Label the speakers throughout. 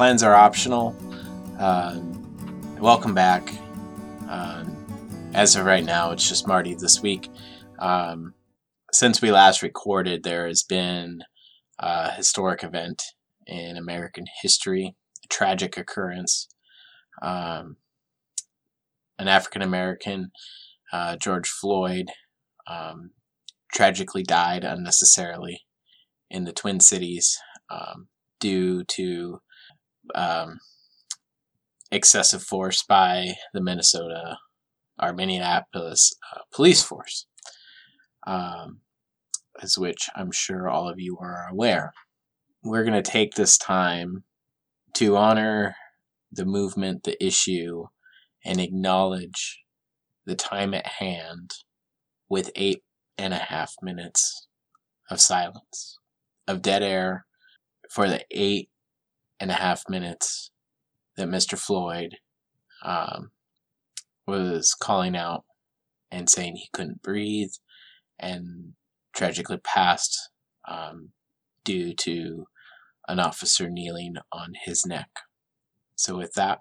Speaker 1: plans are optional. Um, welcome back. Um, as of right now, it's just Marty this week. Um, since we last recorded, there has been a historic event in American history, a tragic occurrence. Um, an African American, uh, George Floyd, um, tragically died unnecessarily in the Twin Cities um, due to um, excessive force by the Minnesota or Minneapolis uh, police force, um, as which I'm sure all of you are aware. We're going to take this time to honor the movement, the issue, and acknowledge the time at hand with eight and a half minutes of silence, of dead air for the eight and a half minutes that Mr. Floyd um, was calling out and saying he couldn't breathe and tragically passed um, due to an officer kneeling on his neck. So, with that,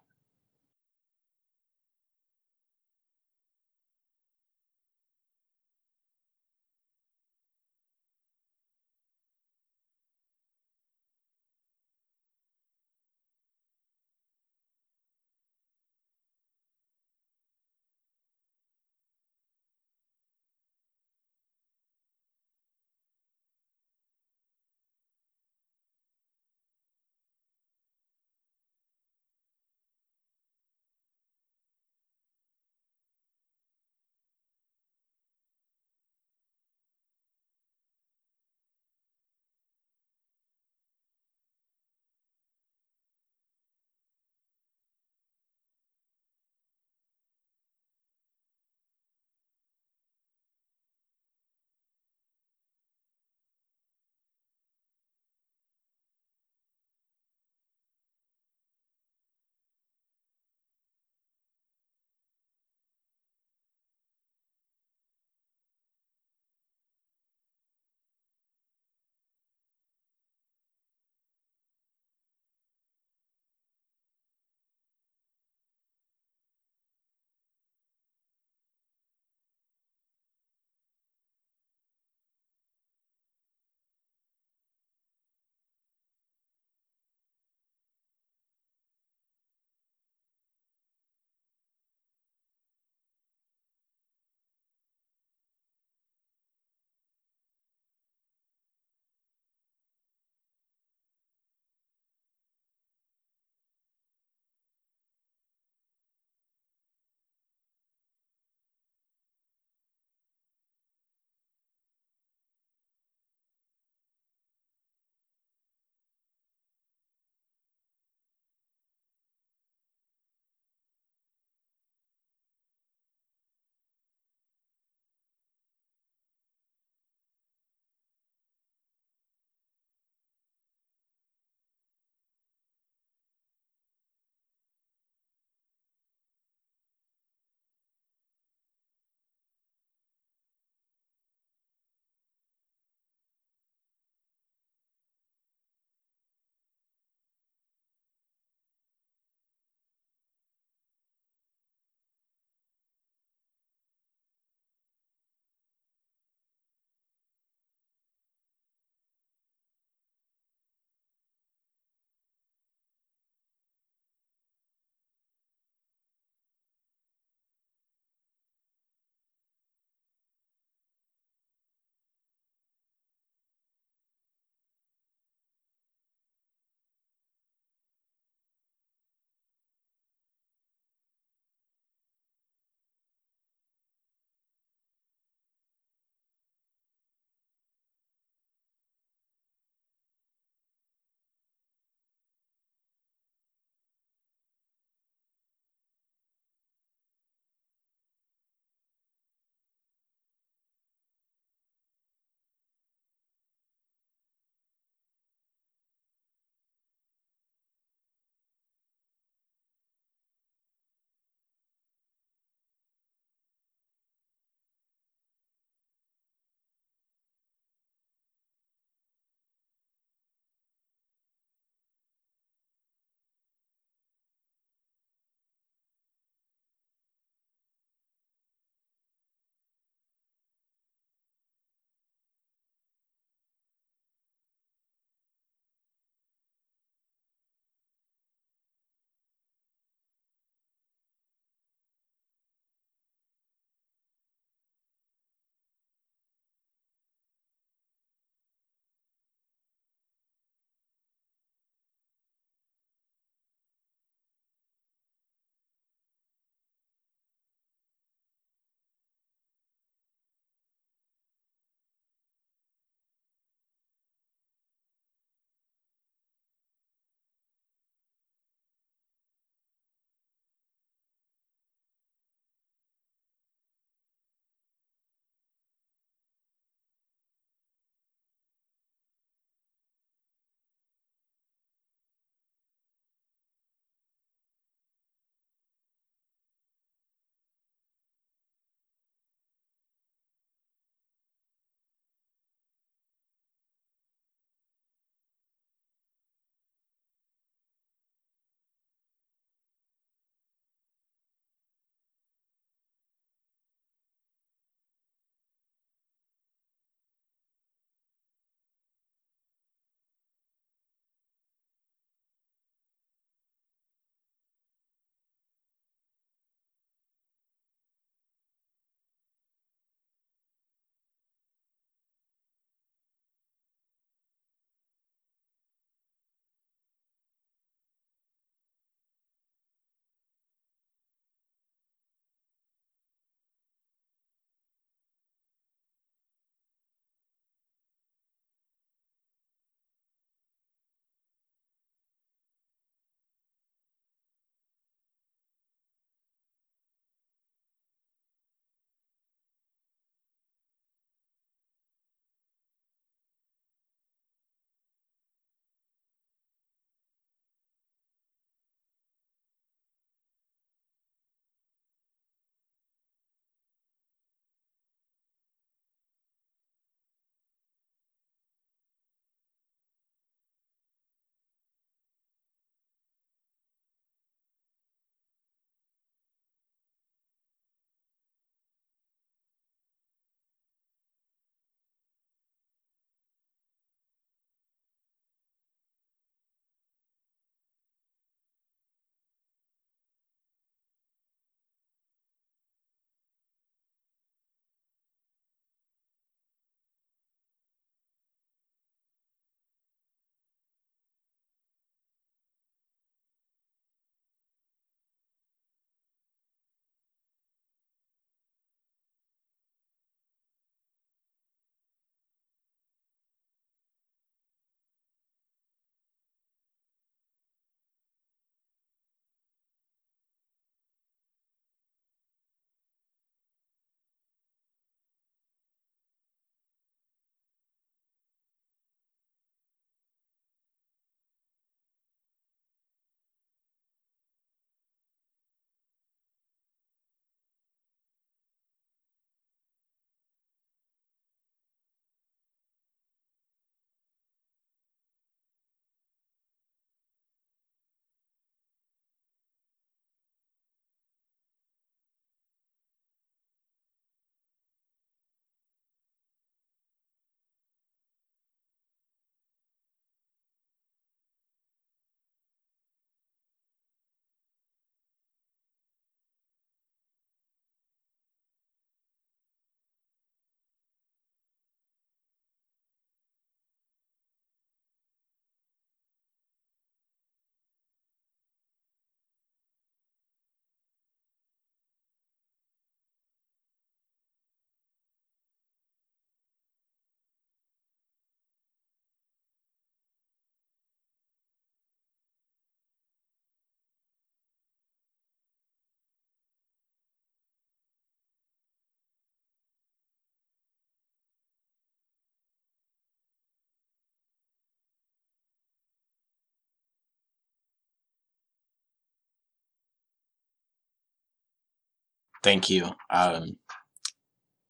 Speaker 1: Thank you. Um,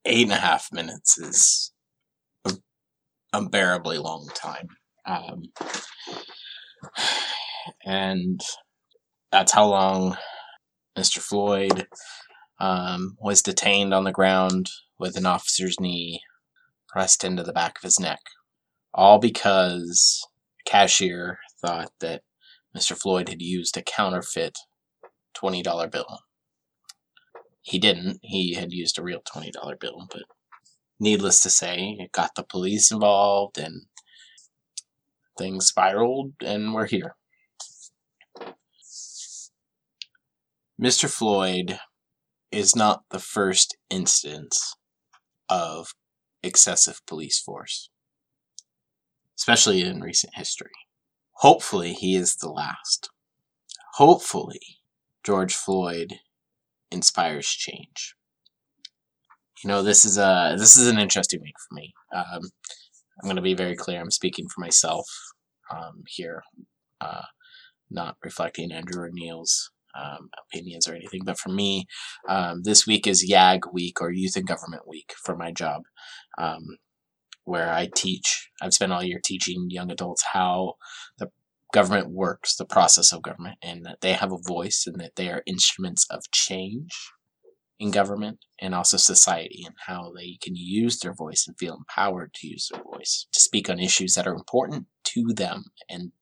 Speaker 1: eight and a half minutes is a unbearably long time. Um, and that's how long Mr. Floyd um, was detained on the ground with an officer's knee pressed into the back of his neck. All because cashier thought that Mr. Floyd had used a counterfeit $20 bill. He didn't. He had used a real $20 bill, but needless to say, it got the police involved and things spiraled, and we're here. Mr. Floyd is not the first instance of excessive police force, especially in recent history. Hopefully, he is the last. Hopefully, George Floyd inspires change. You know, this is a this is an interesting week for me. Um, I'm going to be very clear. I'm speaking for myself um, here, uh, not reflecting Andrew or Neil's um, opinions or anything. But for me, um, this week is YAG week or Youth and Government Week for my job, um, where I teach. I've spent all year teaching young adults how the government works, the process of government, and that they have a voice and that they are instruments of change in government and also society and how they can use their voice and feel empowered to use their voice to speak on issues that are important to them and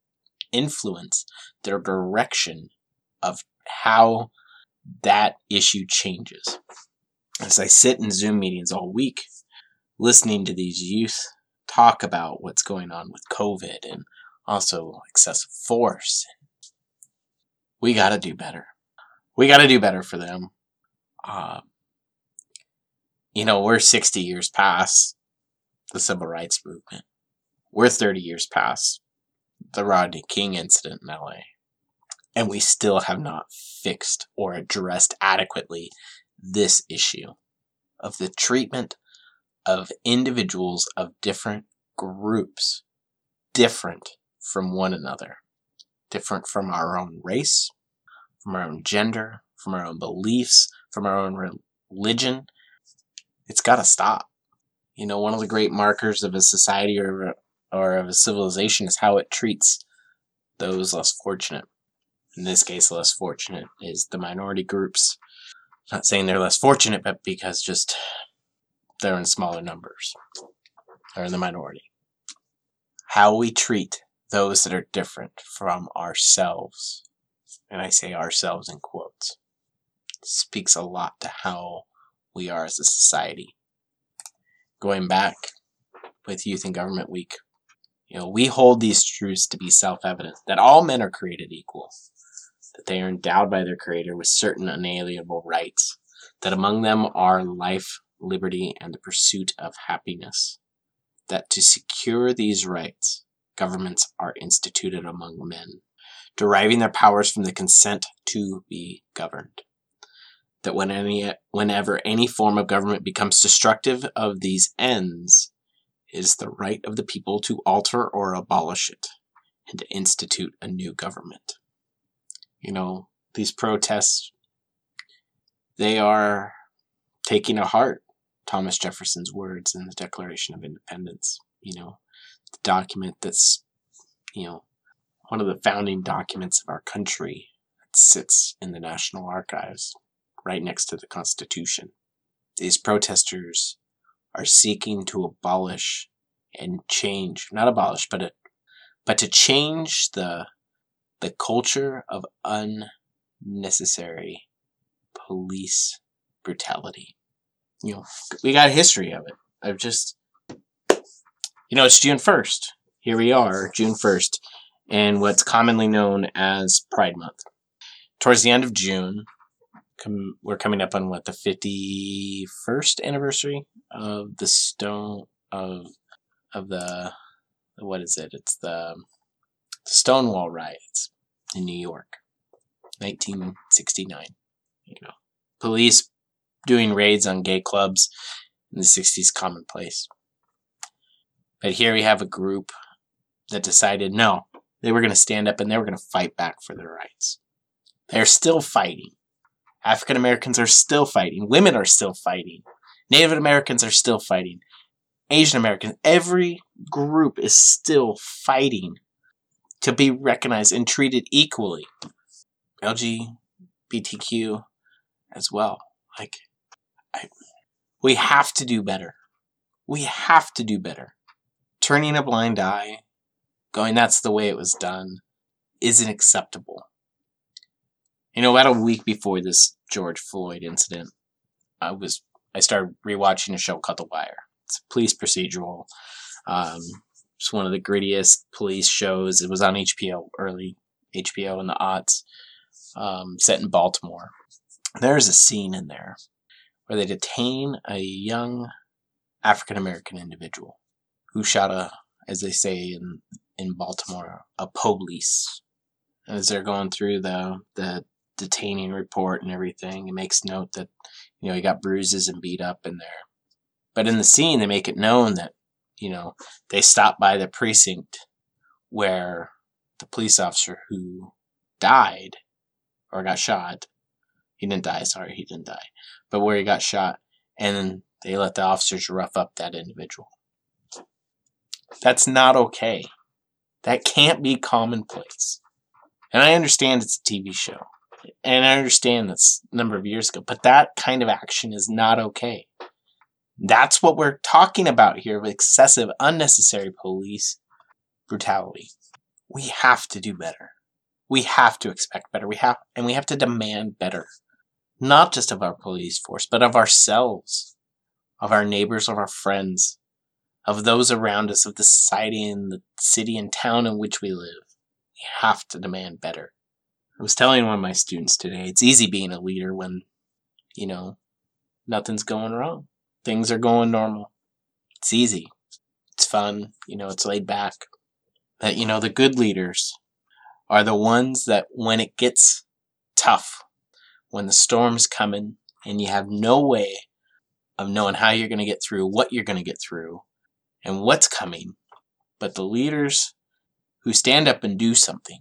Speaker 1: influence their direction of how that issue changes. As I sit in Zoom meetings all week, listening to these youth talk about what's going on with COVID and also excessive force, we got to do better. We got to do better for them. Uh, you know, we're 60 years past the civil rights movement. We're 30 years past the Rodney King incident in LA and we still have not fixed or addressed adequately this issue of the treatment of individuals of different groups, different from one another, different from our own race, from our own gender, from our own beliefs, from our own religion. It's got to stop. You know, one of the great markers of a society or, or of a civilization is how it treats those less fortunate in this case, less fortunate is the minority groups. Not saying they're less fortunate, but because just they're in smaller numbers. They're in the minority. How we treat those that are different from ourselves, and I say ourselves in quotes, speaks a lot to how we are as a society. Going back with Youth and Government Week, you know, we hold these truths to be self evident that all men are created equal, that they are endowed by their Creator with certain unalienable rights, that among them are life, liberty, and the pursuit of happiness. That to secure these rights, governments are instituted among men, deriving their powers from the consent to be governed. That when any, whenever any form of government becomes destructive of these ends, it is the right of the people to alter or abolish it, and to institute a new government you know, these protests, they are taking to heart Thomas Jefferson's words in the Declaration of Independence. You know, document that's, you know, one of the founding documents of our country that sits in the National Archives right next to the Constitution. These protesters are seeking to abolish and change, not abolish, but, a, but to change the the culture of unnecessary police brutality. You know, we got a history of it. I've just, you know, it's June 1st. Here we are, June 1st, and what's commonly known as Pride Month. Towards the end of June, com- we're coming up on what, the 51st anniversary of the stone, of, of the, what is it? It's the, Stonewall riots in New York, 1969. You know, police doing raids on gay clubs in the 60s commonplace. But here we have a group that decided no, they were going to stand up and they were going to fight back for their rights. They're still fighting African Americans are still fighting. Women are still fighting. Native Americans are still fighting. Asian Americans, every group is still fighting to be recognized and treated equally. LGBTQ as well. Like, I, we have to do better. We have to do better. Turning a blind eye, going, that's the way it was done, isn't acceptable. You know, about a week before this George Floyd incident, I was I started rewatching a show called The Wire. It's a police procedural. Um, it's one of the grittiest police shows. It was on HBO early HBO in the aughts, um, set in Baltimore. There's a scene in there where they detain a young African American individual who shot a, as they say in in Baltimore, a police. As they're going through the the detaining report and everything. It makes note that, you know, he got bruises and beat up in there. But in the scene, they make it known that, you know, they stopped by the precinct where the police officer who died or got shot, he didn't die, sorry, he didn't die, but where he got shot, and they let the officers rough up that individual. That's not okay. That can't be commonplace. And I understand it's a TV show and I understand that's a number of years ago, but that kind of action is not okay. That's what we're talking about here with excessive, unnecessary police brutality. We have to do better. We have to expect better. We have, and we have to demand better. Not just of our police force, but of ourselves, of our neighbors, of our friends, of those around us, of the society and the city and town in which we live. We have to demand better. I was telling one of my students today, it's easy being a leader when, you know, nothing's going wrong. Things are going normal. It's easy. It's fun. You know, it's laid back. That, you know, the good leaders are the ones that when it gets tough, when the storm's coming and you have no way of knowing how you're going to get through, what you're going to get through, and what's coming, but the leaders who stand up and do something,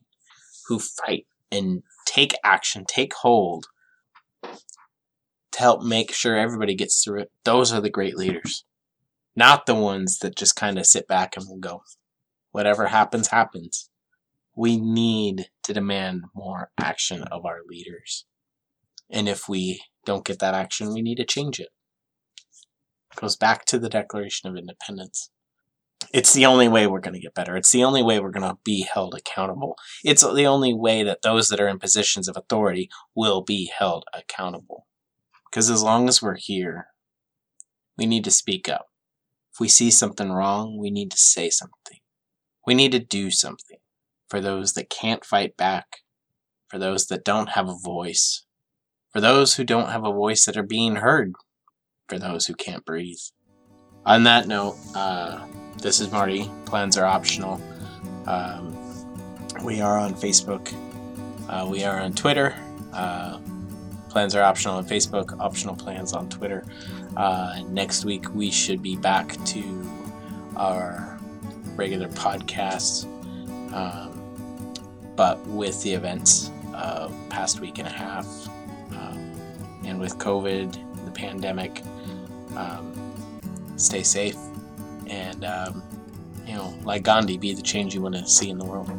Speaker 1: who fight, and take action, take hold to help make sure everybody gets through it. Those are the great leaders, not the ones that just kind of sit back and go. Whatever happens, happens. We need to demand more action of our leaders. And if we don't get that action, we need to change it. Goes back to the Declaration of Independence. It's the only way we're going to get better. It's the only way we're going to be held accountable. It's the only way that those that are in positions of authority will be held accountable. Because as long as we're here, we need to speak up. If we see something wrong, we need to say something. We need to do something for those that can't fight back, for those that don't have a voice, for those who don't have a voice that are being heard, for those who can't breathe. On that note, uh, this is Marty. Plans are optional. Um, we are on Facebook. Uh, we are on Twitter. Uh, plans are optional on Facebook, optional plans on Twitter. Uh, next week, we should be back to our regular podcasts, um, but with the events of past week and a half, um, and with COVID, the pandemic, um, stay safe and um, you know, like Gandhi, be the change you want to see in the world.